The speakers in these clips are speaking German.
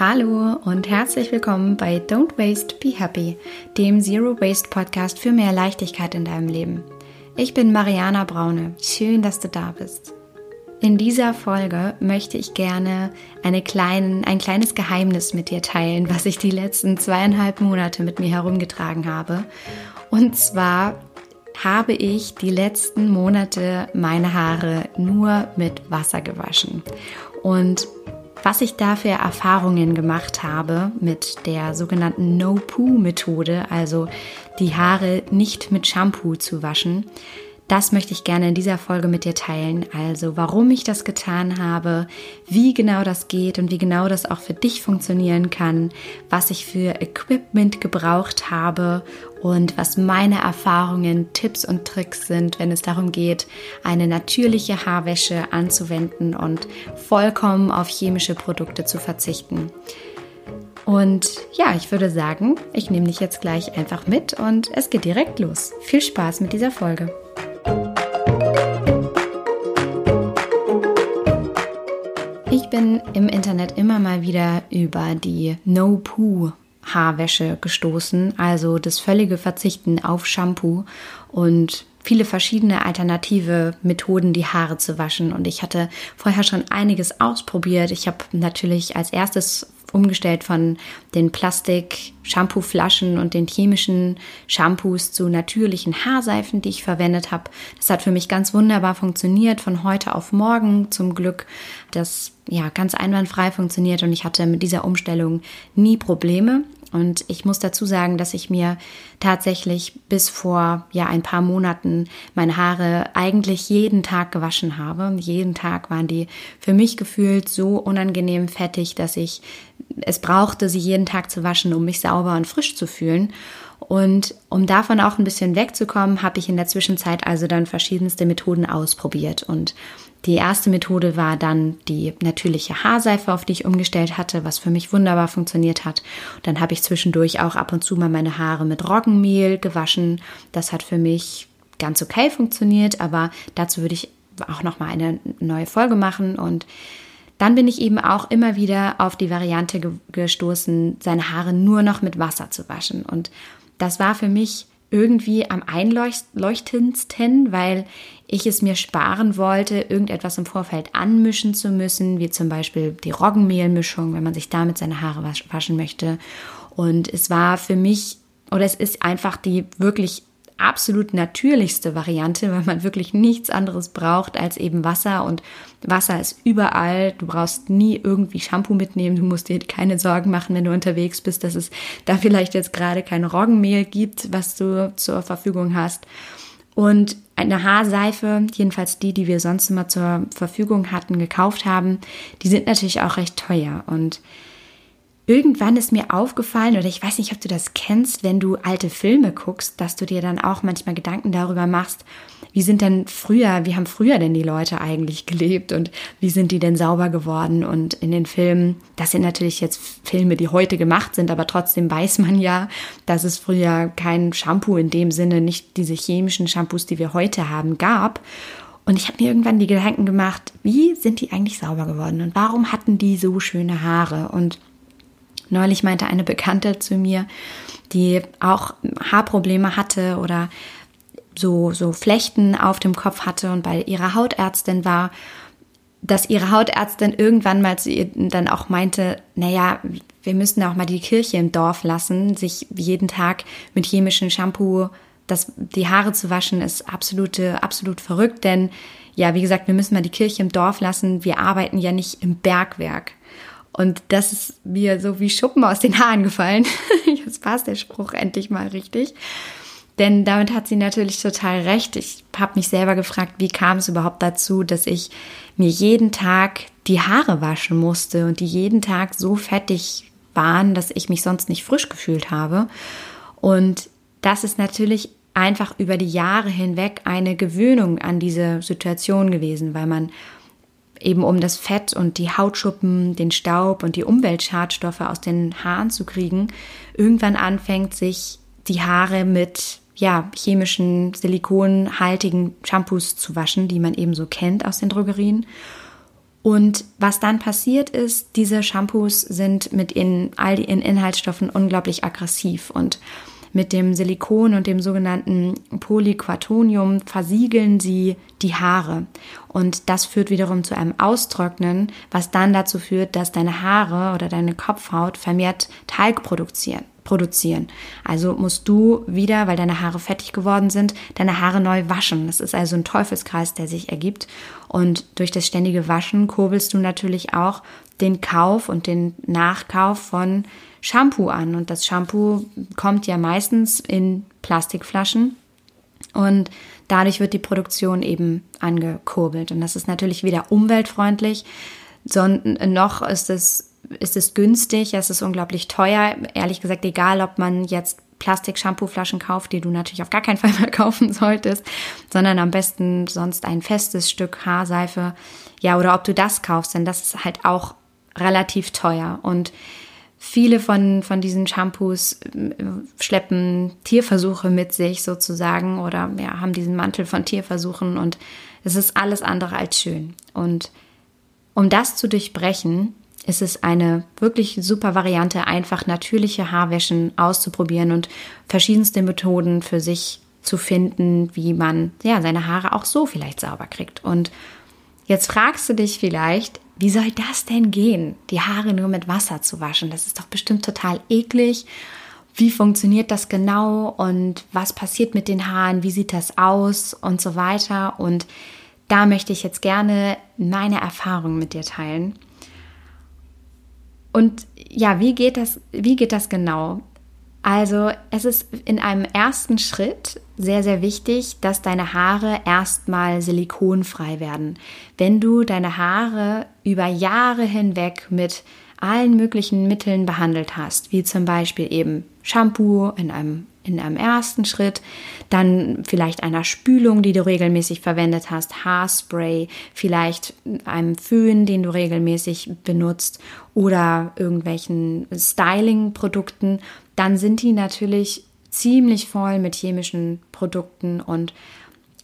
Hallo und herzlich willkommen bei Don't Waste, Be Happy, dem Zero Waste Podcast für mehr Leichtigkeit in deinem Leben. Ich bin Mariana Braune. Schön, dass du da bist. In dieser Folge möchte ich gerne eine kleinen, ein kleines Geheimnis mit dir teilen, was ich die letzten zweieinhalb Monate mit mir herumgetragen habe. Und zwar habe ich die letzten Monate meine Haare nur mit Wasser gewaschen. Und was ich da für Erfahrungen gemacht habe mit der sogenannten No-Poo-Methode, also die Haare nicht mit Shampoo zu waschen, das möchte ich gerne in dieser Folge mit dir teilen. Also warum ich das getan habe, wie genau das geht und wie genau das auch für dich funktionieren kann, was ich für Equipment gebraucht habe und was meine Erfahrungen, Tipps und Tricks sind, wenn es darum geht, eine natürliche Haarwäsche anzuwenden und vollkommen auf chemische Produkte zu verzichten. Und ja, ich würde sagen, ich nehme dich jetzt gleich einfach mit und es geht direkt los. Viel Spaß mit dieser Folge. Bin im Internet immer mal wieder über die No-Poo Haarwäsche gestoßen, also das völlige Verzichten auf Shampoo und viele verschiedene alternative Methoden, die Haare zu waschen. Und ich hatte vorher schon einiges ausprobiert. Ich habe natürlich als erstes umgestellt von den Plastik-Shampoo-Flaschen und den chemischen Shampoos zu natürlichen Haarseifen, die ich verwendet habe. Das hat für mich ganz wunderbar funktioniert, von heute auf morgen zum Glück. Das ja ganz einwandfrei funktioniert und ich hatte mit dieser Umstellung nie Probleme. Und ich muss dazu sagen, dass ich mir tatsächlich bis vor ja ein paar Monaten meine Haare eigentlich jeden Tag gewaschen habe. Jeden Tag waren die für mich gefühlt so unangenehm fettig, dass ich es brauchte, sie jeden Tag zu waschen, um mich sauber und frisch zu fühlen. Und um davon auch ein bisschen wegzukommen, habe ich in der Zwischenzeit also dann verschiedenste Methoden ausprobiert. Und die erste Methode war dann die natürliche Haarseife, auf die ich umgestellt hatte, was für mich wunderbar funktioniert hat. Dann habe ich zwischendurch auch ab und zu mal meine Haare mit Roggenmehl gewaschen. Das hat für mich ganz okay funktioniert, aber dazu würde ich auch noch mal eine neue Folge machen und dann bin ich eben auch immer wieder auf die Variante gestoßen, seine Haare nur noch mit Wasser zu waschen und das war für mich irgendwie am einleuchtendsten, weil ich es mir sparen wollte, irgendetwas im Vorfeld anmischen zu müssen, wie zum Beispiel die Roggenmehlmischung, wenn man sich damit seine Haare waschen möchte. Und es war für mich, oder es ist einfach die wirklich absolut natürlichste Variante, weil man wirklich nichts anderes braucht als eben Wasser und Wasser ist überall. Du brauchst nie irgendwie Shampoo mitnehmen. Du musst dir keine Sorgen machen, wenn du unterwegs bist, dass es da vielleicht jetzt gerade kein Roggenmehl gibt, was du zur Verfügung hast. Und eine Haarseife, jedenfalls die, die wir sonst immer zur Verfügung hatten, gekauft haben, die sind natürlich auch recht teuer und irgendwann ist mir aufgefallen, oder ich weiß nicht, ob du das kennst, wenn du alte Filme guckst, dass du dir dann auch manchmal Gedanken darüber machst, wie sind denn früher, wie haben früher denn die Leute eigentlich gelebt und wie sind die denn sauber geworden? Und in den Filmen, das sind natürlich jetzt Filme, die heute gemacht sind, aber trotzdem weiß man ja, dass es früher kein Shampoo in dem Sinne, nicht diese chemischen Shampoos, die wir heute haben, gab. Und ich habe mir irgendwann die Gedanken gemacht, wie sind die eigentlich sauber geworden und warum hatten die so schöne Haare? Und Neulich meinte eine Bekannte zu mir, die auch Haarprobleme hatte oder so, so Flechten auf dem Kopf hatte und bei ihrer Hautärztin war, dass ihre Hautärztin irgendwann mal zu ihr dann auch meinte, naja, wir müssen auch mal die Kirche im Dorf lassen, sich jeden Tag mit chemischem Shampoo das, die Haare zu waschen, ist absolute, absolut verrückt, denn ja, wie gesagt, wir müssen mal die Kirche im Dorf lassen. Wir arbeiten ja nicht im Bergwerk. Und das ist mir so wie Schuppen aus den Haaren gefallen. Jetzt passt der Spruch endlich mal richtig. Denn damit hat sie natürlich total recht. Ich habe mich selber gefragt, wie kam es überhaupt dazu, dass ich mir jeden Tag die Haare waschen musste und die jeden Tag so fettig waren, dass ich mich sonst nicht frisch gefühlt habe. Und das ist natürlich einfach über die Jahre hinweg eine Gewöhnung an diese Situation gewesen, weil man eben um das Fett und die Hautschuppen, den Staub und die Umweltschadstoffe aus den Haaren zu kriegen, irgendwann anfängt sich die Haare mit ja, chemischen, silikonhaltigen Shampoos zu waschen, die man eben so kennt aus den Drogerien. Und was dann passiert ist, diese Shampoos sind mit in all den Inhaltsstoffen unglaublich aggressiv und mit dem Silikon und dem sogenannten Polyquatonium versiegeln sie die Haare. Und das führt wiederum zu einem Austrocknen, was dann dazu führt, dass deine Haare oder deine Kopfhaut vermehrt Talg produzieren produzieren. Also musst du wieder, weil deine Haare fettig geworden sind, deine Haare neu waschen. Das ist also ein Teufelskreis, der sich ergibt. Und durch das ständige Waschen kurbelst du natürlich auch den Kauf und den Nachkauf von Shampoo an. Und das Shampoo kommt ja meistens in Plastikflaschen. Und dadurch wird die Produktion eben angekurbelt. Und das ist natürlich weder umweltfreundlich, noch ist es ist es günstig, es ist unglaublich teuer. Ehrlich gesagt, egal ob man jetzt Plastik-Shampoo-Flaschen kauft, die du natürlich auf gar keinen Fall mehr kaufen solltest, sondern am besten sonst ein festes Stück Haarseife. Ja, oder ob du das kaufst, denn das ist halt auch relativ teuer. Und viele von, von diesen Shampoos äh, schleppen Tierversuche mit sich sozusagen oder ja, haben diesen Mantel von Tierversuchen und es ist alles andere als schön. Und um das zu durchbrechen, ist es eine wirklich super Variante, einfach natürliche Haarwäschen auszuprobieren und verschiedenste Methoden für sich zu finden, wie man ja seine Haare auch so vielleicht sauber kriegt. Und jetzt fragst du dich vielleicht, wie soll das denn gehen, die Haare nur mit Wasser zu waschen? Das ist doch bestimmt total eklig. Wie funktioniert das genau und was passiert mit den Haaren? Wie sieht das aus und so weiter? Und da möchte ich jetzt gerne meine Erfahrung mit dir teilen. Und ja, wie geht das, wie geht das genau? Also es ist in einem ersten Schritt sehr, sehr wichtig, dass deine Haare erstmal silikonfrei werden. Wenn du deine Haare über Jahre hinweg mit allen möglichen Mitteln behandelt hast, wie zum Beispiel eben Shampoo in einem in einem ersten Schritt, dann vielleicht einer Spülung, die du regelmäßig verwendet hast, Haarspray, vielleicht einem Föhn, den du regelmäßig benutzt oder irgendwelchen Styling-Produkten, dann sind die natürlich ziemlich voll mit chemischen Produkten und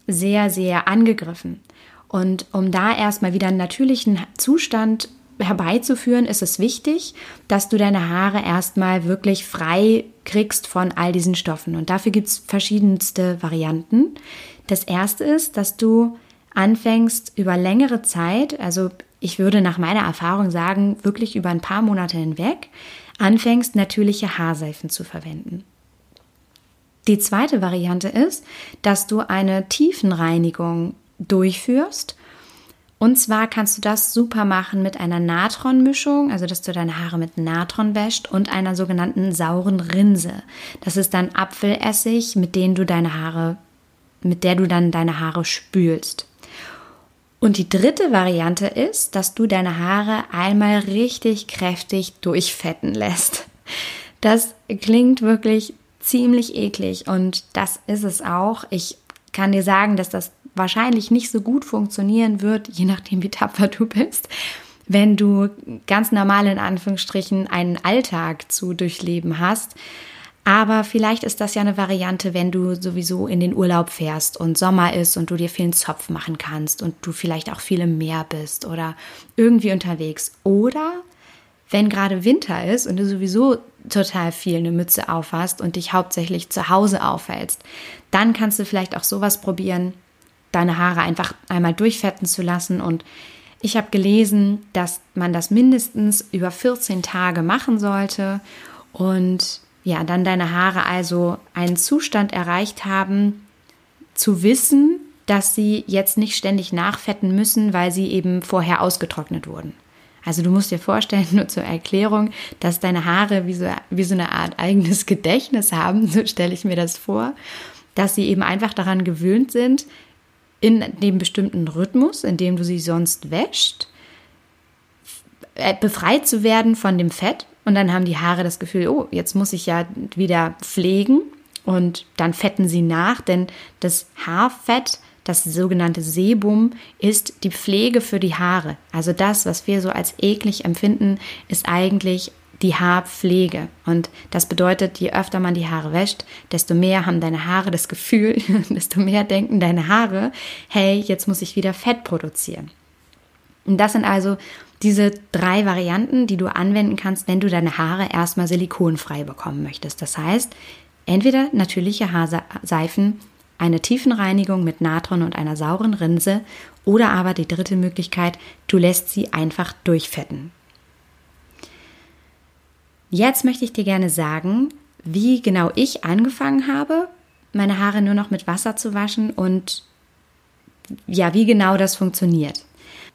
sehr, sehr angegriffen. Und um da erstmal wieder einen natürlichen Zustand herbeizuführen, ist es wichtig, dass du deine Haare erstmal wirklich frei kriegst von all diesen Stoffen. Und dafür gibt es verschiedenste Varianten. Das erste ist, dass du anfängst über längere Zeit, also ich würde nach meiner Erfahrung sagen, wirklich über ein paar Monate hinweg, anfängst natürliche Haarseifen zu verwenden. Die zweite Variante ist, dass du eine Tiefenreinigung durchführst und zwar kannst du das super machen mit einer Natronmischung, also dass du deine Haare mit Natron wäscht und einer sogenannten sauren Rinse. Das ist dann Apfelessig, mit dem du deine Haare, mit der du dann deine Haare spülst. Und die dritte Variante ist, dass du deine Haare einmal richtig kräftig durchfetten lässt. Das klingt wirklich ziemlich eklig und das ist es auch. Ich kann dir sagen, dass das wahrscheinlich nicht so gut funktionieren wird, je nachdem wie tapfer du bist, wenn du ganz normal in Anführungsstrichen einen Alltag zu durchleben hast. Aber vielleicht ist das ja eine Variante, wenn du sowieso in den Urlaub fährst und Sommer ist und du dir viel Zopf machen kannst und du vielleicht auch viel im Meer bist oder irgendwie unterwegs. Oder wenn gerade Winter ist und du sowieso total viel eine Mütze aufhast und dich hauptsächlich zu Hause aufhältst, dann kannst du vielleicht auch sowas probieren, deine Haare einfach einmal durchfetten zu lassen. Und ich habe gelesen, dass man das mindestens über 14 Tage machen sollte. Und ja, dann deine Haare also einen Zustand erreicht haben, zu wissen, dass sie jetzt nicht ständig nachfetten müssen, weil sie eben vorher ausgetrocknet wurden. Also du musst dir vorstellen, nur zur Erklärung, dass deine Haare wie so, wie so eine Art eigenes Gedächtnis haben, so stelle ich mir das vor, dass sie eben einfach daran gewöhnt sind, in dem bestimmten Rhythmus, in dem du sie sonst wäscht, äh, befreit zu werden von dem Fett. Und dann haben die Haare das Gefühl, oh, jetzt muss ich ja wieder pflegen. Und dann fetten sie nach, denn das Haarfett, das sogenannte Sebum, ist die Pflege für die Haare. Also das, was wir so als eklig empfinden, ist eigentlich die Haarpflege. Und das bedeutet, je öfter man die Haare wäscht, desto mehr haben deine Haare das Gefühl, desto mehr denken deine Haare, hey, jetzt muss ich wieder Fett produzieren. Und das sind also diese drei Varianten, die du anwenden kannst, wenn du deine Haare erstmal silikonfrei bekommen möchtest. Das heißt, entweder natürliche Haarseifen, eine Tiefenreinigung mit Natron und einer sauren Rinse oder aber die dritte Möglichkeit, du lässt sie einfach durchfetten. Jetzt möchte ich dir gerne sagen, wie genau ich angefangen habe, meine Haare nur noch mit Wasser zu waschen und ja, wie genau das funktioniert.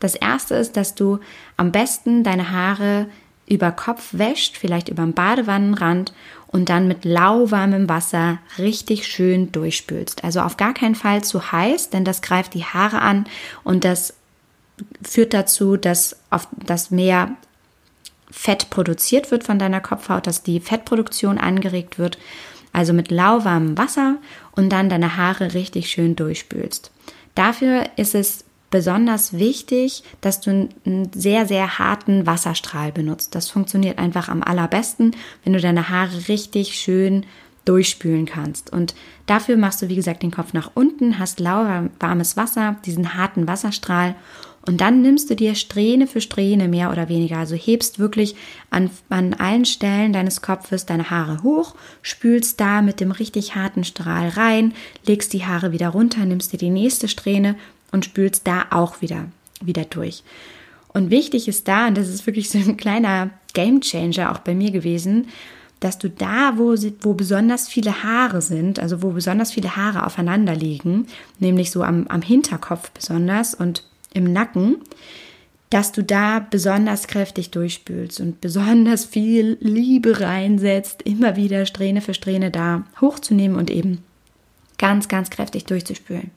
Das erste ist, dass du am besten deine Haare über Kopf wäscht, vielleicht über den Badewannenrand und dann mit lauwarmem Wasser richtig schön durchspülst. Also auf gar keinen Fall zu heiß, denn das greift die Haare an und das führt dazu, dass, auf, dass mehr Fett produziert wird von deiner Kopfhaut, dass die Fettproduktion angeregt wird. Also mit lauwarmem Wasser und dann deine Haare richtig schön durchspülst. Dafür ist es besonders wichtig, dass du einen sehr, sehr harten Wasserstrahl benutzt. Das funktioniert einfach am allerbesten, wenn du deine Haare richtig schön durchspülen kannst. Und dafür machst du, wie gesagt, den Kopf nach unten, hast lauwarmes Wasser, diesen harten Wasserstrahl und dann nimmst du dir Strähne für Strähne mehr oder weniger. Also hebst wirklich an, an allen Stellen deines Kopfes deine Haare hoch, spülst da mit dem richtig harten Strahl rein, legst die Haare wieder runter, nimmst dir die nächste Strähne und spülst da auch wieder, wieder durch. Und wichtig ist da, und das ist wirklich so ein kleiner Game Changer auch bei mir gewesen, dass du da, wo, wo besonders viele Haare sind, also wo besonders viele Haare aufeinander liegen, nämlich so am, am Hinterkopf besonders und im Nacken, dass du da besonders kräftig durchspülst und besonders viel Liebe reinsetzt, immer wieder Strähne für Strähne da hochzunehmen und eben ganz, ganz kräftig durchzuspülen.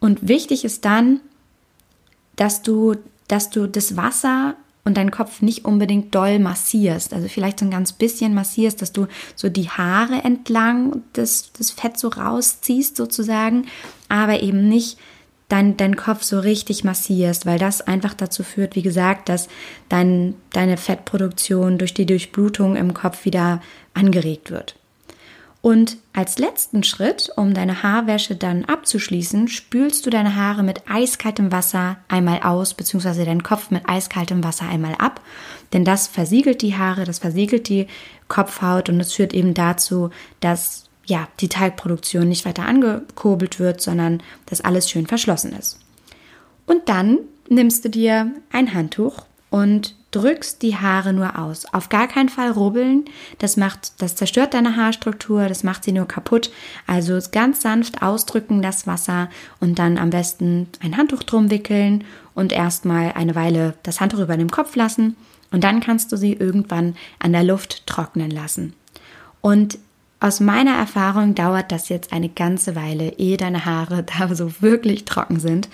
Und wichtig ist dann, dass du, dass du das Wasser und deinen Kopf nicht unbedingt doll massierst. Also vielleicht so ein ganz bisschen massierst, dass du so die Haare entlang das, das Fett so rausziehst sozusagen, aber eben nicht dein, deinen Kopf so richtig massierst, weil das einfach dazu führt, wie gesagt, dass dein, deine Fettproduktion durch die Durchblutung im Kopf wieder angeregt wird. Und als letzten Schritt, um deine Haarwäsche dann abzuschließen, spülst du deine Haare mit eiskaltem Wasser einmal aus, beziehungsweise deinen Kopf mit eiskaltem Wasser einmal ab. Denn das versiegelt die Haare, das versiegelt die Kopfhaut und es führt eben dazu, dass ja, die Teigproduktion nicht weiter angekurbelt wird, sondern dass alles schön verschlossen ist. Und dann nimmst du dir ein Handtuch und drückst die Haare nur aus. Auf gar keinen Fall rubbeln. Das macht, das zerstört deine Haarstruktur, das macht sie nur kaputt. Also ganz sanft ausdrücken das Wasser und dann am besten ein Handtuch drum wickeln und erstmal eine Weile das Handtuch über dem Kopf lassen und dann kannst du sie irgendwann an der Luft trocknen lassen. Und aus meiner Erfahrung dauert das jetzt eine ganze Weile, ehe deine Haare da so wirklich trocken sind.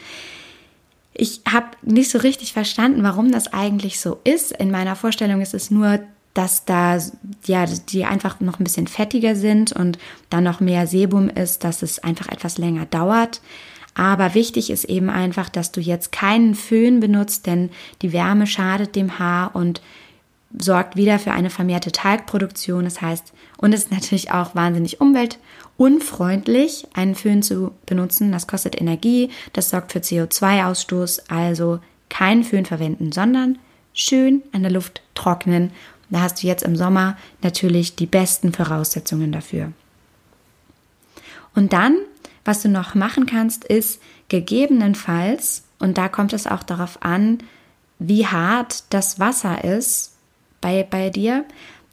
Ich habe nicht so richtig verstanden, warum das eigentlich so ist. In meiner Vorstellung ist es nur, dass da ja die einfach noch ein bisschen fettiger sind und dann noch mehr Sebum ist, dass es einfach etwas länger dauert. Aber wichtig ist eben einfach, dass du jetzt keinen Föhn benutzt, denn die Wärme schadet dem Haar und sorgt wieder für eine vermehrte Talgproduktion. Das heißt, und es ist natürlich auch wahnsinnig umweltunfreundlich, einen Föhn zu benutzen. Das kostet Energie, das sorgt für CO2-Ausstoß. Also keinen Föhn verwenden, sondern schön an der Luft trocknen. Da hast du jetzt im Sommer natürlich die besten Voraussetzungen dafür. Und dann, was du noch machen kannst, ist gegebenenfalls, und da kommt es auch darauf an, wie hart das Wasser ist, bei, bei dir,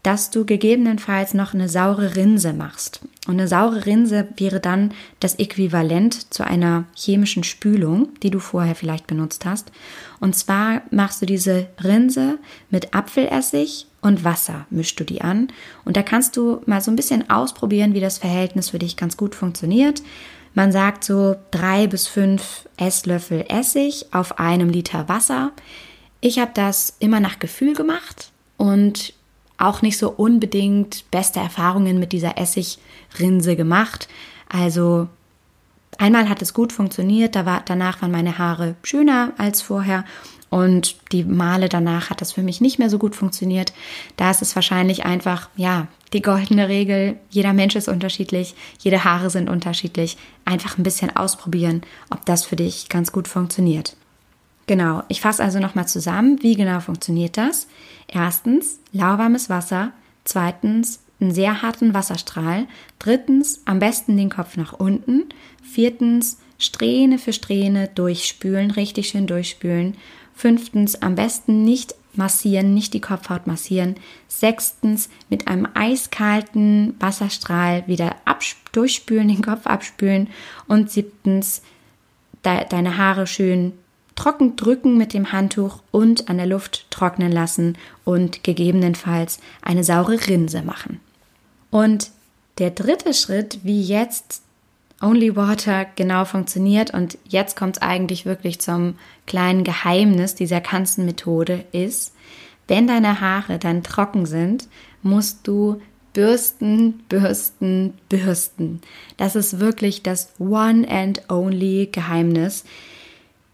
dass du gegebenenfalls noch eine saure Rinse machst. Und eine saure Rinse wäre dann das Äquivalent zu einer chemischen Spülung, die du vorher vielleicht benutzt hast. Und zwar machst du diese Rinse mit Apfelessig und Wasser, mischst du die an. Und da kannst du mal so ein bisschen ausprobieren, wie das Verhältnis für dich ganz gut funktioniert. Man sagt so drei bis fünf Esslöffel Essig auf einem Liter Wasser. Ich habe das immer nach Gefühl gemacht und auch nicht so unbedingt beste Erfahrungen mit dieser Essigrinse gemacht. Also einmal hat es gut funktioniert, da war, danach waren meine Haare schöner als vorher und die Male danach hat das für mich nicht mehr so gut funktioniert. Da ist es wahrscheinlich einfach, ja, die goldene Regel, jeder Mensch ist unterschiedlich, jede Haare sind unterschiedlich. Einfach ein bisschen ausprobieren, ob das für dich ganz gut funktioniert. Genau, ich fasse also nochmal zusammen, wie genau funktioniert das. Erstens, lauwarmes Wasser. Zweitens, einen sehr harten Wasserstrahl. Drittens, am besten den Kopf nach unten. Viertens, Strähne für Strähne durchspülen, richtig schön durchspülen. Fünftens, am besten nicht massieren, nicht die Kopfhaut massieren. Sechstens, mit einem eiskalten Wasserstrahl wieder durchspülen, den Kopf abspülen. Und siebtens, de deine Haare schön trocken drücken mit dem Handtuch und an der Luft trocknen lassen und gegebenenfalls eine saure Rinse machen. Und der dritte Schritt, wie jetzt Only Water genau funktioniert und jetzt kommt es eigentlich wirklich zum kleinen Geheimnis dieser ganzen Methode ist, wenn deine Haare dann trocken sind, musst du bürsten, bürsten, bürsten. Das ist wirklich das One and Only Geheimnis.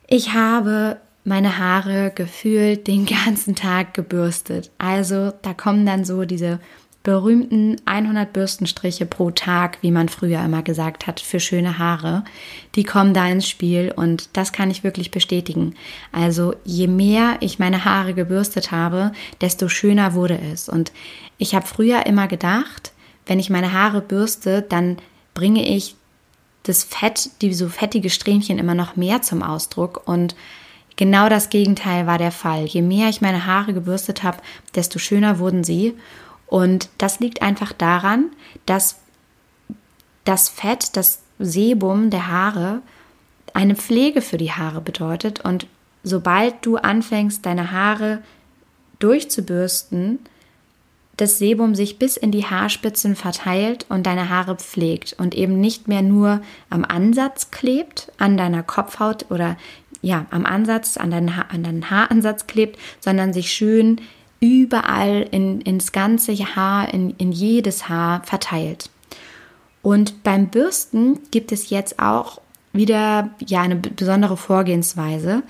Ich habe meine Haare gefühlt den ganzen Tag gebürstet. Also da kommen dann so diese berühmten 100 Bürstenstriche pro Tag, wie man früher immer gesagt hat, für schöne Haare. Die kommen da ins Spiel und das kann ich wirklich bestätigen. Also je mehr ich meine Haare gebürstet habe, desto schöner wurde es. Und ich habe früher immer gedacht, wenn ich meine Haare bürste, dann bringe ich das Fett, die so fettige Strähnchen immer noch mehr zum Ausdruck. Und genau das Gegenteil war der Fall. Je mehr ich meine Haare gebürstet habe, desto schöner wurden sie. Und das liegt einfach daran, dass das Fett, das Sebum der Haare eine Pflege für die Haare bedeutet. Und sobald du anfängst, deine Haare durchzubürsten, das Sebum sich bis in die Haarspitzen verteilt und deine Haare pflegt und eben nicht mehr nur am Ansatz klebt, an deiner Kopfhaut oder ja, am Ansatz, an deinen, ha an deinen Haaransatz klebt, sondern sich schön überall in, ins ganze Haar, in, in jedes Haar verteilt. Und beim Bürsten gibt es jetzt auch wieder ja eine besondere Vorgehensweise.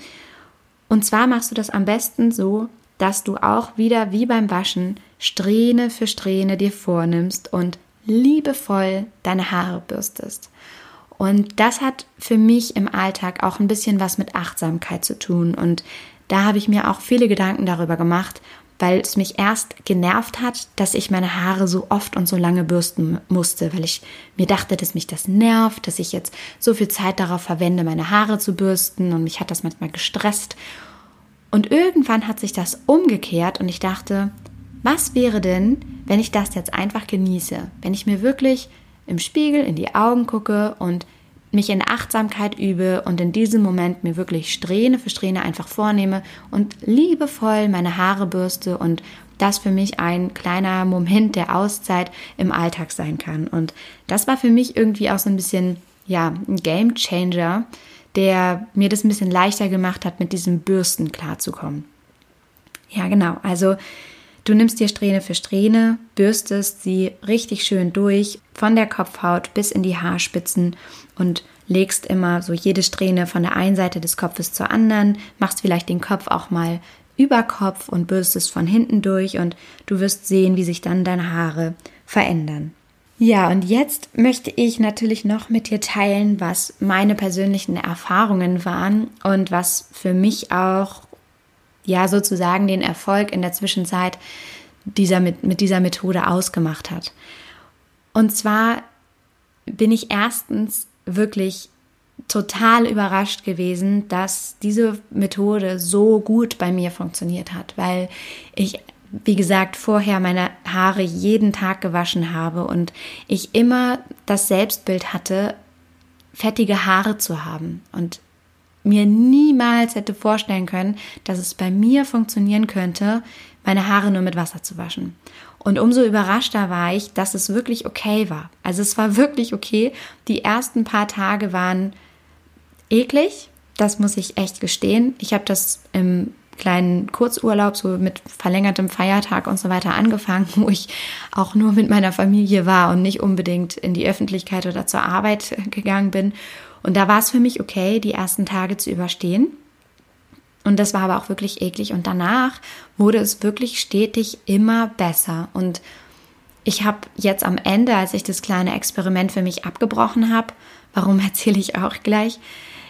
Und zwar machst du das am besten so, dass du auch wieder wie beim Waschen Strähne für Strähne dir vornimmst und liebevoll deine Haare bürstest. Und das hat für mich im Alltag auch ein bisschen was mit Achtsamkeit zu tun. Und da habe ich mir auch viele Gedanken darüber gemacht, weil es mich erst genervt hat, dass ich meine Haare so oft und so lange bürsten musste, weil ich mir dachte, dass mich das nervt, dass ich jetzt so viel Zeit darauf verwende, meine Haare zu bürsten und mich hat das manchmal gestresst. Und irgendwann hat sich das umgekehrt und ich dachte, was wäre denn, wenn ich das jetzt einfach genieße? Wenn ich mir wirklich im Spiegel in die Augen gucke und mich in Achtsamkeit übe und in diesem Moment mir wirklich Strähne für Strähne einfach vornehme und liebevoll meine Haare bürste und das für mich ein kleiner Moment der Auszeit im Alltag sein kann. Und das war für mich irgendwie auch so ein bisschen, ja, ein Game Changer, der mir das ein bisschen leichter gemacht hat, mit diesem Bürsten klarzukommen. Ja, genau. Also du nimmst dir Strähne für Strähne, bürstest sie richtig schön durch, von der Kopfhaut bis in die Haarspitzen und legst immer so jede Strähne von der einen Seite des Kopfes zur anderen, machst vielleicht den Kopf auch mal über Kopf und bürstest von hinten durch und du wirst sehen, wie sich dann deine Haare verändern. Ja, und jetzt möchte ich natürlich noch mit dir teilen, was meine persönlichen Erfahrungen waren und was für mich auch, ja, sozusagen den Erfolg in der Zwischenzeit dieser, mit, mit dieser Methode ausgemacht hat. Und zwar bin ich erstens wirklich total überrascht gewesen, dass diese Methode so gut bei mir funktioniert hat, weil ich wie gesagt, vorher meine Haare jeden Tag gewaschen habe und ich immer das Selbstbild hatte, fettige Haare zu haben und mir niemals hätte vorstellen können, dass es bei mir funktionieren könnte, meine Haare nur mit Wasser zu waschen. Und umso überraschter war ich, dass es wirklich okay war. Also es war wirklich okay. Die ersten paar Tage waren eklig, das muss ich echt gestehen. Ich habe das im kleinen Kurzurlaub, so mit verlängertem Feiertag und so weiter angefangen, wo ich auch nur mit meiner Familie war und nicht unbedingt in die Öffentlichkeit oder zur Arbeit gegangen bin. Und da war es für mich okay, die ersten Tage zu überstehen. Und das war aber auch wirklich eklig. Und danach wurde es wirklich stetig immer besser. Und ich habe jetzt am Ende, als ich das kleine Experiment für mich abgebrochen habe, warum erzähle ich auch gleich,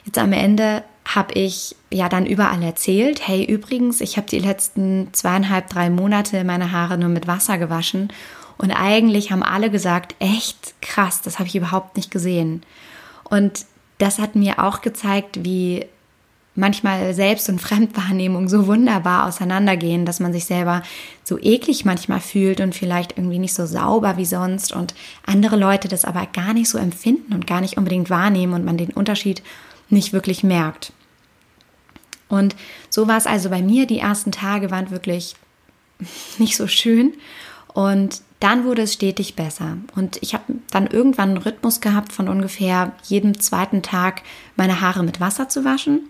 jetzt am Ende habe ich ja dann überall erzählt, hey übrigens, ich habe die letzten zweieinhalb, drei Monate meine Haare nur mit Wasser gewaschen und eigentlich haben alle gesagt, echt krass, das habe ich überhaupt nicht gesehen. Und das hat mir auch gezeigt, wie manchmal Selbst- und Fremdwahrnehmung so wunderbar auseinandergehen, dass man sich selber so eklig manchmal fühlt und vielleicht irgendwie nicht so sauber wie sonst und andere Leute das aber gar nicht so empfinden und gar nicht unbedingt wahrnehmen und man den Unterschied nicht wirklich merkt. Und so war es also bei mir. Die ersten Tage waren wirklich nicht so schön. Und dann wurde es stetig besser. Und ich habe dann irgendwann einen Rhythmus gehabt von ungefähr jedem zweiten Tag meine Haare mit Wasser zu waschen.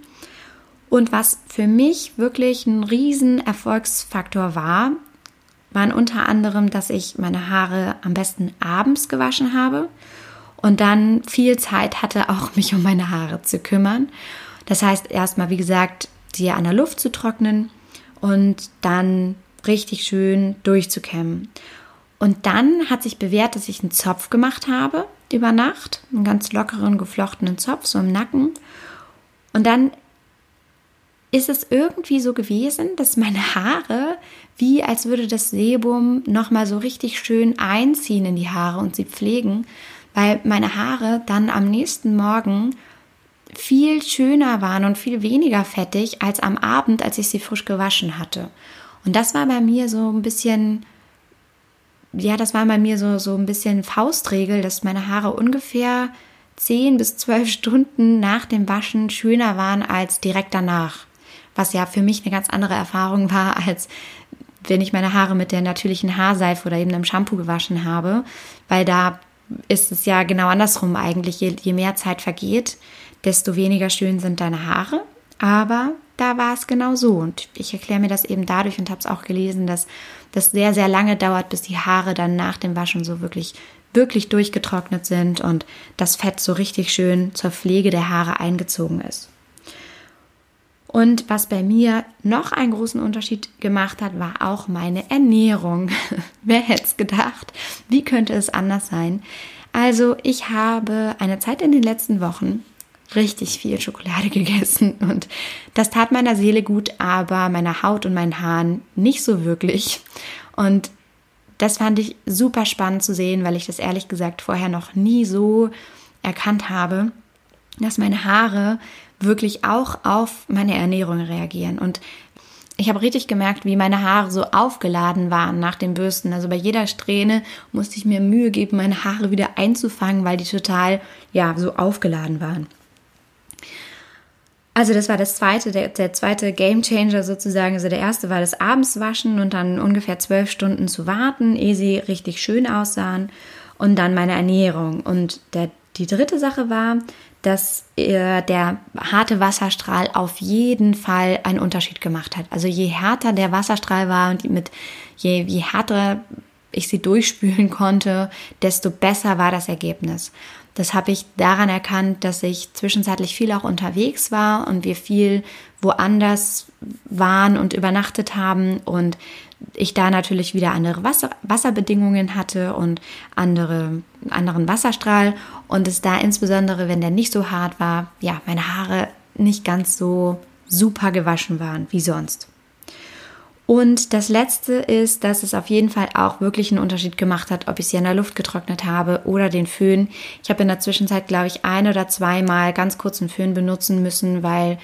Und was für mich wirklich ein riesen Erfolgsfaktor war, waren unter anderem, dass ich meine Haare am besten abends gewaschen habe und dann viel Zeit hatte, auch mich um meine Haare zu kümmern. Das heißt, erstmal, wie gesagt, sie an der Luft zu trocknen und dann richtig schön durchzukämmen. Und dann hat sich bewährt, dass ich einen Zopf gemacht habe über Nacht, einen ganz lockeren, geflochtenen Zopf, so im Nacken. Und dann ist es irgendwie so gewesen, dass meine Haare, wie als würde das Sebum nochmal so richtig schön einziehen in die Haare und sie pflegen, weil meine Haare dann am nächsten Morgen viel schöner waren und viel weniger fettig als am Abend, als ich sie frisch gewaschen hatte. Und das war bei mir so ein bisschen, ja, das war bei mir so, so ein bisschen Faustregel, dass meine Haare ungefähr 10 bis 12 Stunden nach dem Waschen schöner waren als direkt danach was ja für mich eine ganz andere Erfahrung war, als wenn ich meine Haare mit der natürlichen Haarseife oder eben einem Shampoo gewaschen habe, weil da ist es ja genau andersrum eigentlich. Je, je mehr Zeit vergeht, desto weniger schön sind deine Haare. Aber da war es genau so. Und ich erkläre mir das eben dadurch und habe es auch gelesen, dass das sehr, sehr lange dauert, bis die Haare dann nach dem Waschen so wirklich, wirklich durchgetrocknet sind und das Fett so richtig schön zur Pflege der Haare eingezogen ist. Und was bei mir noch einen großen Unterschied gemacht hat, war auch meine Ernährung. Wer hätte es gedacht? Wie könnte es anders sein? Also ich habe eine Zeit in den letzten Wochen richtig viel Schokolade gegessen und das tat meiner Seele gut, aber meiner Haut und meinen Haaren nicht so wirklich. Und das fand ich super spannend zu sehen, weil ich das ehrlich gesagt vorher noch nie so erkannt habe, dass meine Haare wirklich auch auf meine Ernährung reagieren. Und ich habe richtig gemerkt, wie meine Haare so aufgeladen waren nach dem Bürsten. Also bei jeder Strähne musste ich mir Mühe geben, meine Haare wieder einzufangen, weil die total, ja, so aufgeladen waren. Also das war das zweite, der, der zweite Game Changer sozusagen. Also der erste war das Abendswaschen und dann ungefähr zwölf Stunden zu warten, ehe sie richtig schön aussahen. Und dann meine Ernährung. Und der, die dritte Sache war, dass äh, der harte Wasserstrahl auf jeden Fall einen Unterschied gemacht hat. Also je härter der Wasserstrahl war und mit je, je härter ich sie durchspülen konnte, desto besser war das Ergebnis. Das habe ich daran erkannt, dass ich zwischenzeitlich viel auch unterwegs war und wir viel woanders waren und übernachtet haben und ich da natürlich wieder andere Wasser, Wasserbedingungen hatte und andere, anderen Wasserstrahl und es da insbesondere, wenn der nicht so hart war, ja, meine Haare nicht ganz so super gewaschen waren wie sonst. Und das letzte ist, dass es auf jeden Fall auch wirklich einen Unterschied gemacht hat, ob ich sie in der Luft getrocknet habe oder den Föhn. Ich habe in der Zwischenzeit, glaube ich, ein oder zweimal ganz kurz einen Föhn benutzen müssen, weil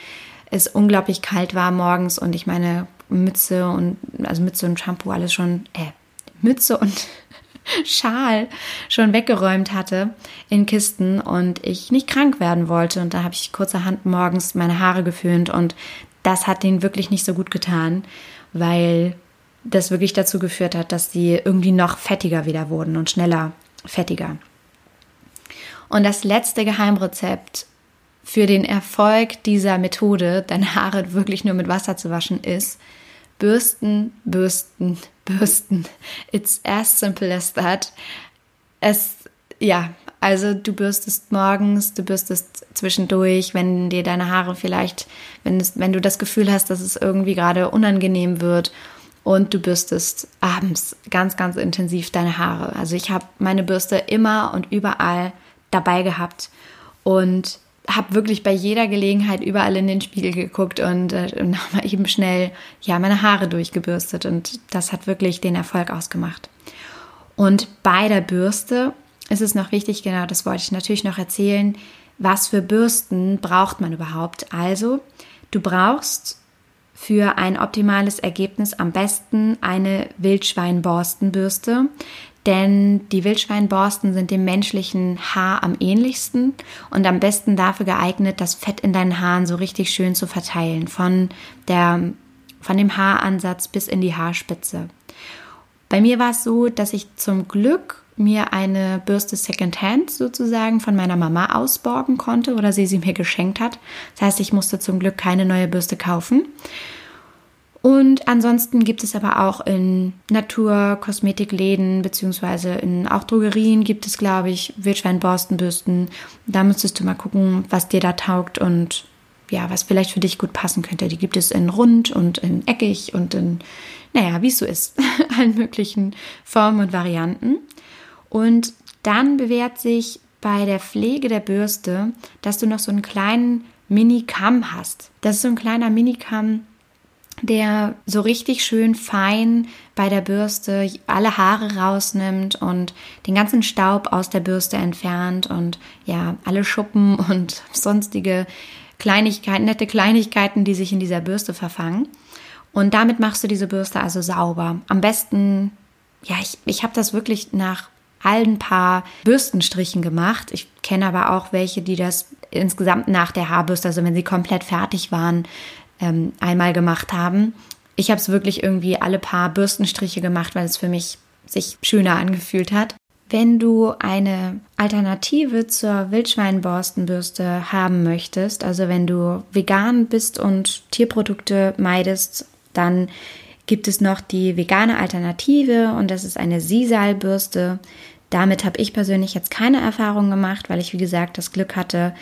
es unglaublich kalt war morgens und ich meine Mütze und also Mütze und Shampoo alles schon, äh, Mütze und Schal schon weggeräumt hatte in Kisten und ich nicht krank werden wollte. Und da habe ich kurzerhand morgens meine Haare geföhnt und das hat denen wirklich nicht so gut getan, weil das wirklich dazu geführt hat, dass sie irgendwie noch fettiger wieder wurden und schneller fettiger. Und das letzte Geheimrezept für den Erfolg dieser Methode, deine Haare wirklich nur mit Wasser zu waschen, ist, Bürsten, Bürsten, Bürsten. It's as simple as that. Es, ja, also du bürstest morgens, du bürstest zwischendurch, wenn dir deine Haare vielleicht, wenn, es, wenn du das Gefühl hast, dass es irgendwie gerade unangenehm wird und du bürstest abends ganz, ganz intensiv deine Haare. Also ich habe meine Bürste immer und überall dabei gehabt und habe wirklich bei jeder Gelegenheit überall in den Spiegel geguckt und äh, nochmal eben schnell ja meine Haare durchgebürstet und das hat wirklich den Erfolg ausgemacht. Und bei der Bürste ist es noch wichtig, genau das wollte ich natürlich noch erzählen, was für Bürsten braucht man überhaupt. Also, du brauchst für ein optimales Ergebnis am besten eine Wildschweinborstenbürste, denn die Wildschweinborsten sind dem menschlichen Haar am ähnlichsten und am besten dafür geeignet, das Fett in deinen Haaren so richtig schön zu verteilen, von, der, von dem Haaransatz bis in die Haarspitze. Bei mir war es so, dass ich zum Glück mir eine Bürste Secondhand sozusagen von meiner Mama ausborgen konnte oder sie sie mir geschenkt hat. Das heißt, ich musste zum Glück keine neue Bürste kaufen. Und ansonsten gibt es aber auch in Natur-Kosmetikläden beziehungsweise in auch Drogerien gibt es, glaube ich, Wildschwein-Borstenbürsten. Da müsstest du mal gucken, was dir da taugt und ja, was vielleicht für dich gut passen könnte. Die gibt es in rund und in eckig und in, naja, wie es so ist, allen möglichen Formen und Varianten. Und dann bewährt sich bei der Pflege der Bürste, dass du noch so einen kleinen Mini-Kamm hast. Das ist so ein kleiner Mini-Kamm, der so richtig schön fein bei der Bürste alle Haare rausnimmt und den ganzen Staub aus der Bürste entfernt und ja, alle Schuppen und sonstige Kleinigkeiten, nette Kleinigkeiten, die sich in dieser Bürste verfangen. Und damit machst du diese Bürste also sauber. Am besten, ja, ich, ich habe das wirklich nach allen paar Bürstenstrichen gemacht. Ich kenne aber auch welche, die das insgesamt nach der Haarbürste, also wenn sie komplett fertig waren, ähm, einmal gemacht haben. Ich habe es wirklich irgendwie alle paar Bürstenstriche gemacht, weil es für mich sich schöner angefühlt hat. Wenn du eine Alternative zur Wildschweinborstenbürste haben möchtest, also wenn du vegan bist und Tierprodukte meidest, dann gibt es noch die vegane Alternative und das ist eine Sisal-Bürste. Damit habe ich persönlich jetzt keine Erfahrung gemacht, weil ich, wie gesagt, das Glück hatte,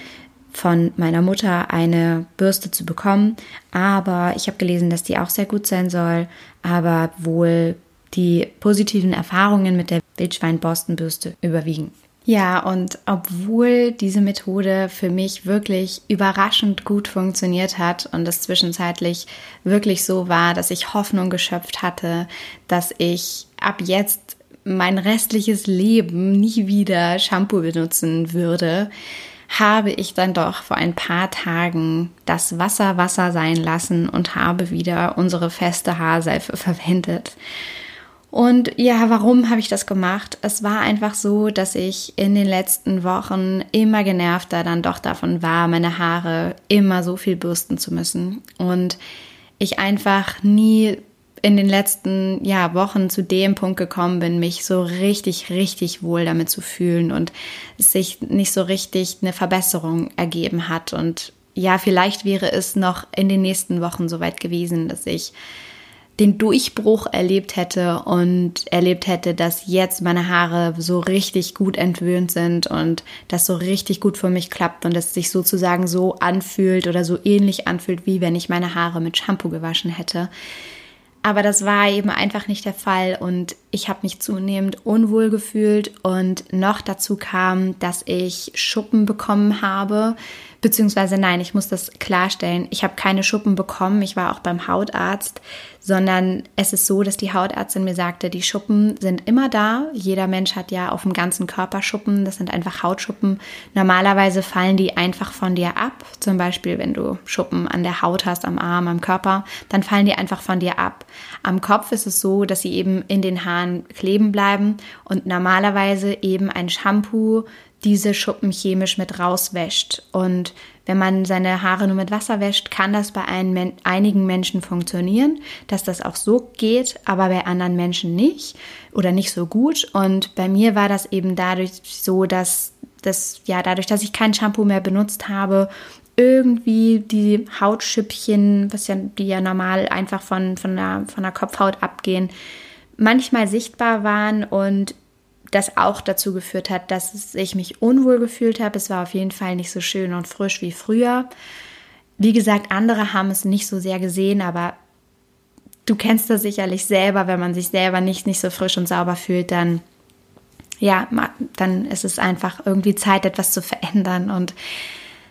von meiner Mutter eine Bürste zu bekommen. Aber ich habe gelesen, dass die auch sehr gut sein soll, aber wohl die positiven Erfahrungen mit der Wildschwein-Borstenbürste überwiegen. Ja, und obwohl diese Methode für mich wirklich überraschend gut funktioniert hat und es zwischenzeitlich wirklich so war, dass ich Hoffnung geschöpft hatte, dass ich ab jetzt mein restliches Leben nie wieder Shampoo benutzen würde, habe ich dann doch vor ein paar Tagen das Wasser Wasser sein lassen und habe wieder unsere feste Haarseife verwendet. Und ja, warum habe ich das gemacht? Es war einfach so, dass ich in den letzten Wochen immer genervter dann doch davon war, meine Haare immer so viel bürsten zu müssen. Und ich einfach nie in den letzten ja, Wochen zu dem Punkt gekommen bin, mich so richtig, richtig wohl damit zu fühlen und es sich nicht so richtig eine Verbesserung ergeben hat. Und ja, vielleicht wäre es noch in den nächsten Wochen soweit gewesen, dass ich den Durchbruch erlebt hätte und erlebt hätte, dass jetzt meine Haare so richtig gut entwöhnt sind und das so richtig gut für mich klappt und es sich sozusagen so anfühlt oder so ähnlich anfühlt, wie wenn ich meine Haare mit Shampoo gewaschen hätte. Aber das war eben einfach nicht der Fall und ich habe mich zunehmend unwohl gefühlt. Und noch dazu kam, dass ich Schuppen bekommen habe, beziehungsweise nein, ich muss das klarstellen, ich habe keine Schuppen bekommen, ich war auch beim Hautarzt, sondern es ist so, dass die Hautärztin mir sagte, die Schuppen sind immer da. Jeder Mensch hat ja auf dem ganzen Körper Schuppen, das sind einfach Hautschuppen. Normalerweise fallen die einfach von dir ab. Zum Beispiel, wenn du Schuppen an der Haut hast, am Arm, am Körper, dann fallen die einfach von dir ab. Am Kopf ist es so, dass sie eben in den Haaren kleben bleiben und normalerweise eben ein Shampoo diese Schuppen chemisch mit rauswäscht. Und wenn man seine Haare nur mit Wasser wäscht, kann das bei ein, einigen Menschen funktionieren, dass das auch so geht, aber bei anderen Menschen nicht oder nicht so gut. Und bei mir war das eben dadurch so, dass das, ja, dadurch, dass ich kein Shampoo mehr benutzt habe, irgendwie die Hautschüppchen, was ja, die ja normal einfach von, von, der, von der Kopfhaut abgehen, manchmal sichtbar waren und das auch dazu geführt hat, dass ich mich unwohl gefühlt habe. Es war auf jeden Fall nicht so schön und frisch wie früher. Wie gesagt, andere haben es nicht so sehr gesehen, aber du kennst das sicherlich selber, wenn man sich selber nicht, nicht so frisch und sauber fühlt, dann ja, dann ist es einfach irgendwie Zeit, etwas zu verändern. Und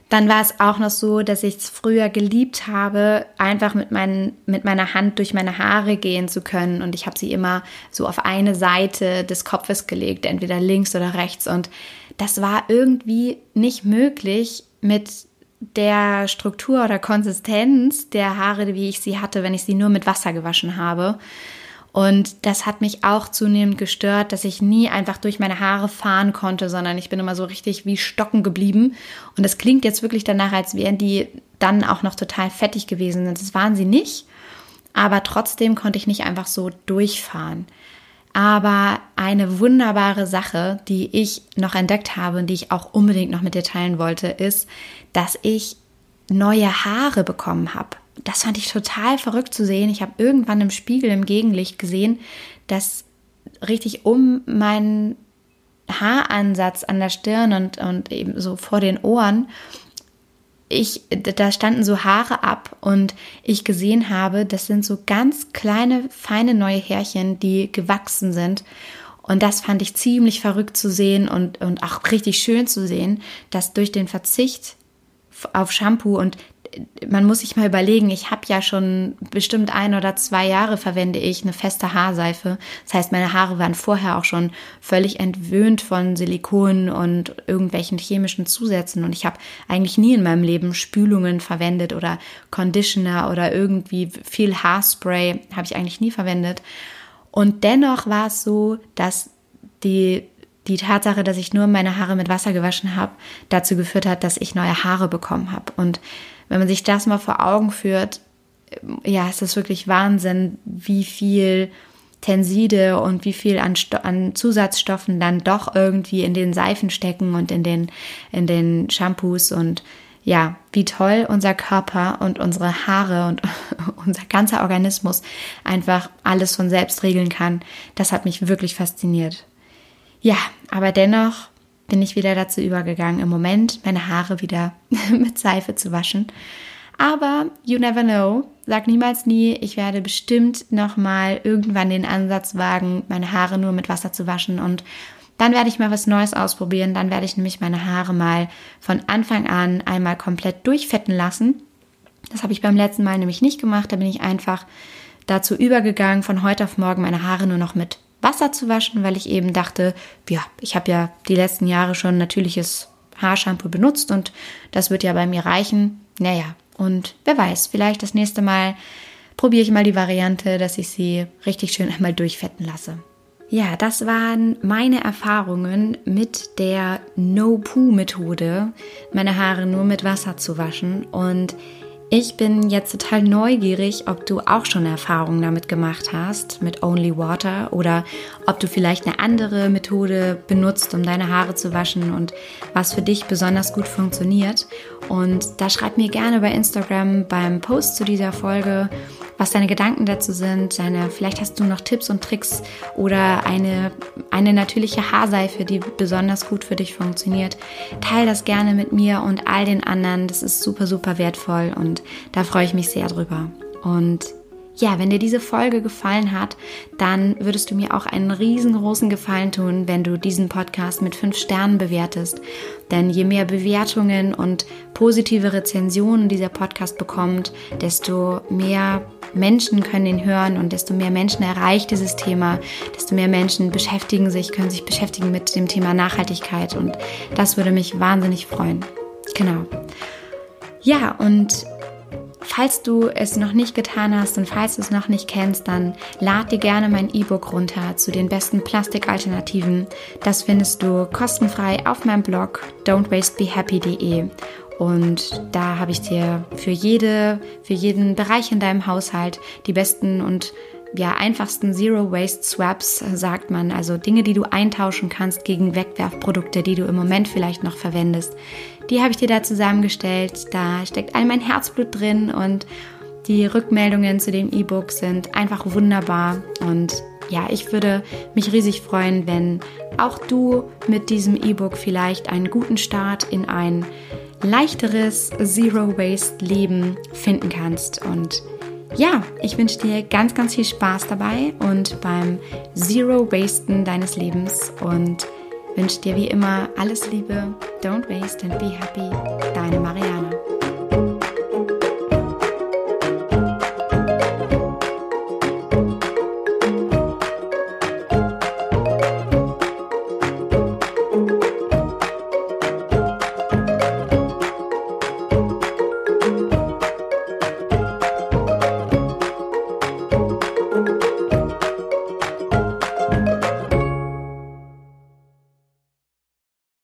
Dann war es auch noch so, dass ich es früher geliebt habe, einfach mit, meinen, mit meiner Hand durch meine Haare gehen zu können. Und ich habe sie immer so auf eine Seite des Kopfes gelegt, entweder links oder rechts. Und das war irgendwie nicht möglich mit der Struktur oder Konsistenz der Haare, wie ich sie hatte, wenn ich sie nur mit Wasser gewaschen habe. Und das hat mich auch zunehmend gestört, dass ich nie einfach durch meine Haare fahren konnte, sondern ich bin immer so richtig wie stocken geblieben. Und das klingt jetzt wirklich danach, als wären die dann auch noch total fettig gewesen. Das waren sie nicht. Aber trotzdem konnte ich nicht einfach so durchfahren. Aber eine wunderbare Sache, die ich noch entdeckt habe und die ich auch unbedingt noch mit dir teilen wollte, ist, dass ich neue Haare bekommen habe das fand ich total verrückt zu sehen. Ich habe irgendwann im Spiegel im Gegenlicht gesehen, dass richtig um meinen Haaransatz an der Stirn und, und eben so vor den Ohren, ich, da standen so Haare ab und ich gesehen habe, das sind so ganz kleine, feine neue Härchen, die gewachsen sind. Und das fand ich ziemlich verrückt zu sehen und, und auch richtig schön zu sehen, dass durch den Verzicht auf Shampoo und man muss sich mal überlegen, ich habe ja schon bestimmt ein oder zwei Jahre verwende ich eine feste Haarseife. Das heißt, meine Haare waren vorher auch schon völlig entwöhnt von Silikon und irgendwelchen chemischen Zusätzen. Und ich habe eigentlich nie in meinem Leben Spülungen verwendet oder Conditioner oder irgendwie viel Haarspray habe ich eigentlich nie verwendet. Und dennoch war es so, dass die die Tatsache, dass ich nur meine Haare mit Wasser gewaschen habe, dazu geführt hat, dass ich neue Haare bekommen habe. Und wenn man sich das mal vor Augen führt, ja, es ist wirklich Wahnsinn, wie viel Tenside und wie viel an, an, Zusatzstoffen dann doch irgendwie in den Seifen stecken und in den, in den Shampoos und ja, wie toll unser Körper und unsere Haare und unser ganzer Organismus einfach alles von selbst regeln kann. Das hat mich wirklich fasziniert. Ja, aber dennoch bin ich wieder dazu übergegangen, im Moment meine Haare wieder mit Seife zu waschen. Aber you never know. Sag niemals nie. Ich werde bestimmt nochmal irgendwann den Ansatz wagen, meine Haare nur mit Wasser zu waschen. Und dann werde ich mal was Neues ausprobieren. Dann werde ich nämlich meine Haare mal von Anfang an einmal komplett durchfetten lassen. Das habe ich beim letzten Mal nämlich nicht gemacht. Da bin ich einfach dazu übergegangen, von heute auf morgen meine Haare nur noch mit Wasser zu waschen, weil ich eben dachte, ja, ich habe ja die letzten Jahre schon natürliches Haarshampoo benutzt und das wird ja bei mir reichen. Naja, und wer weiß, vielleicht das nächste Mal probiere ich mal die Variante, dass ich sie richtig schön einmal durchfetten lasse. Ja, das waren meine Erfahrungen mit der No-Poo-Methode, meine Haare nur mit Wasser zu waschen. Und ich bin jetzt total neugierig, ob du auch schon Erfahrungen damit gemacht hast, mit Only Water, oder ob du vielleicht eine andere Methode benutzt, um deine Haare zu waschen und was für dich besonders gut funktioniert. Und da schreib mir gerne bei Instagram beim Post zu dieser Folge was deine Gedanken dazu sind. Deine, vielleicht hast du noch Tipps und Tricks oder eine, eine natürliche Haarseife, die besonders gut für dich funktioniert. Teil das gerne mit mir und all den anderen. Das ist super, super wertvoll und da freue ich mich sehr drüber. Und ja, wenn dir diese Folge gefallen hat, dann würdest du mir auch einen riesengroßen Gefallen tun, wenn du diesen Podcast mit fünf Sternen bewertest. Denn je mehr Bewertungen und positive Rezensionen dieser Podcast bekommt, desto mehr Menschen können ihn hören und desto mehr Menschen erreicht dieses Thema, desto mehr Menschen beschäftigen sich, können sich beschäftigen mit dem Thema Nachhaltigkeit und das würde mich wahnsinnig freuen. Genau. Ja, und Falls du es noch nicht getan hast und falls du es noch nicht kennst, dann lad dir gerne mein E-Book runter zu den besten Plastikalternativen. Das findest du kostenfrei auf meinem Blog don'twastebehappy.de. Und da habe ich dir für jede, für jeden Bereich in deinem Haushalt die besten und ja, einfachsten Zero Waste Swaps, sagt man, also Dinge, die du eintauschen kannst gegen Wegwerfprodukte, die du im Moment vielleicht noch verwendest. Die habe ich dir da zusammengestellt. Da steckt all mein Herzblut drin und die Rückmeldungen zu dem E-Book sind einfach wunderbar. Und ja, ich würde mich riesig freuen, wenn auch du mit diesem E-Book vielleicht einen guten Start in ein leichteres Zero Waste Leben finden kannst. Und ja, ich wünsche dir ganz, ganz viel Spaß dabei und beim Zero Wasten deines Lebens. Und wünsche dir wie immer alles Liebe, don't waste and be happy. Deine Mariana.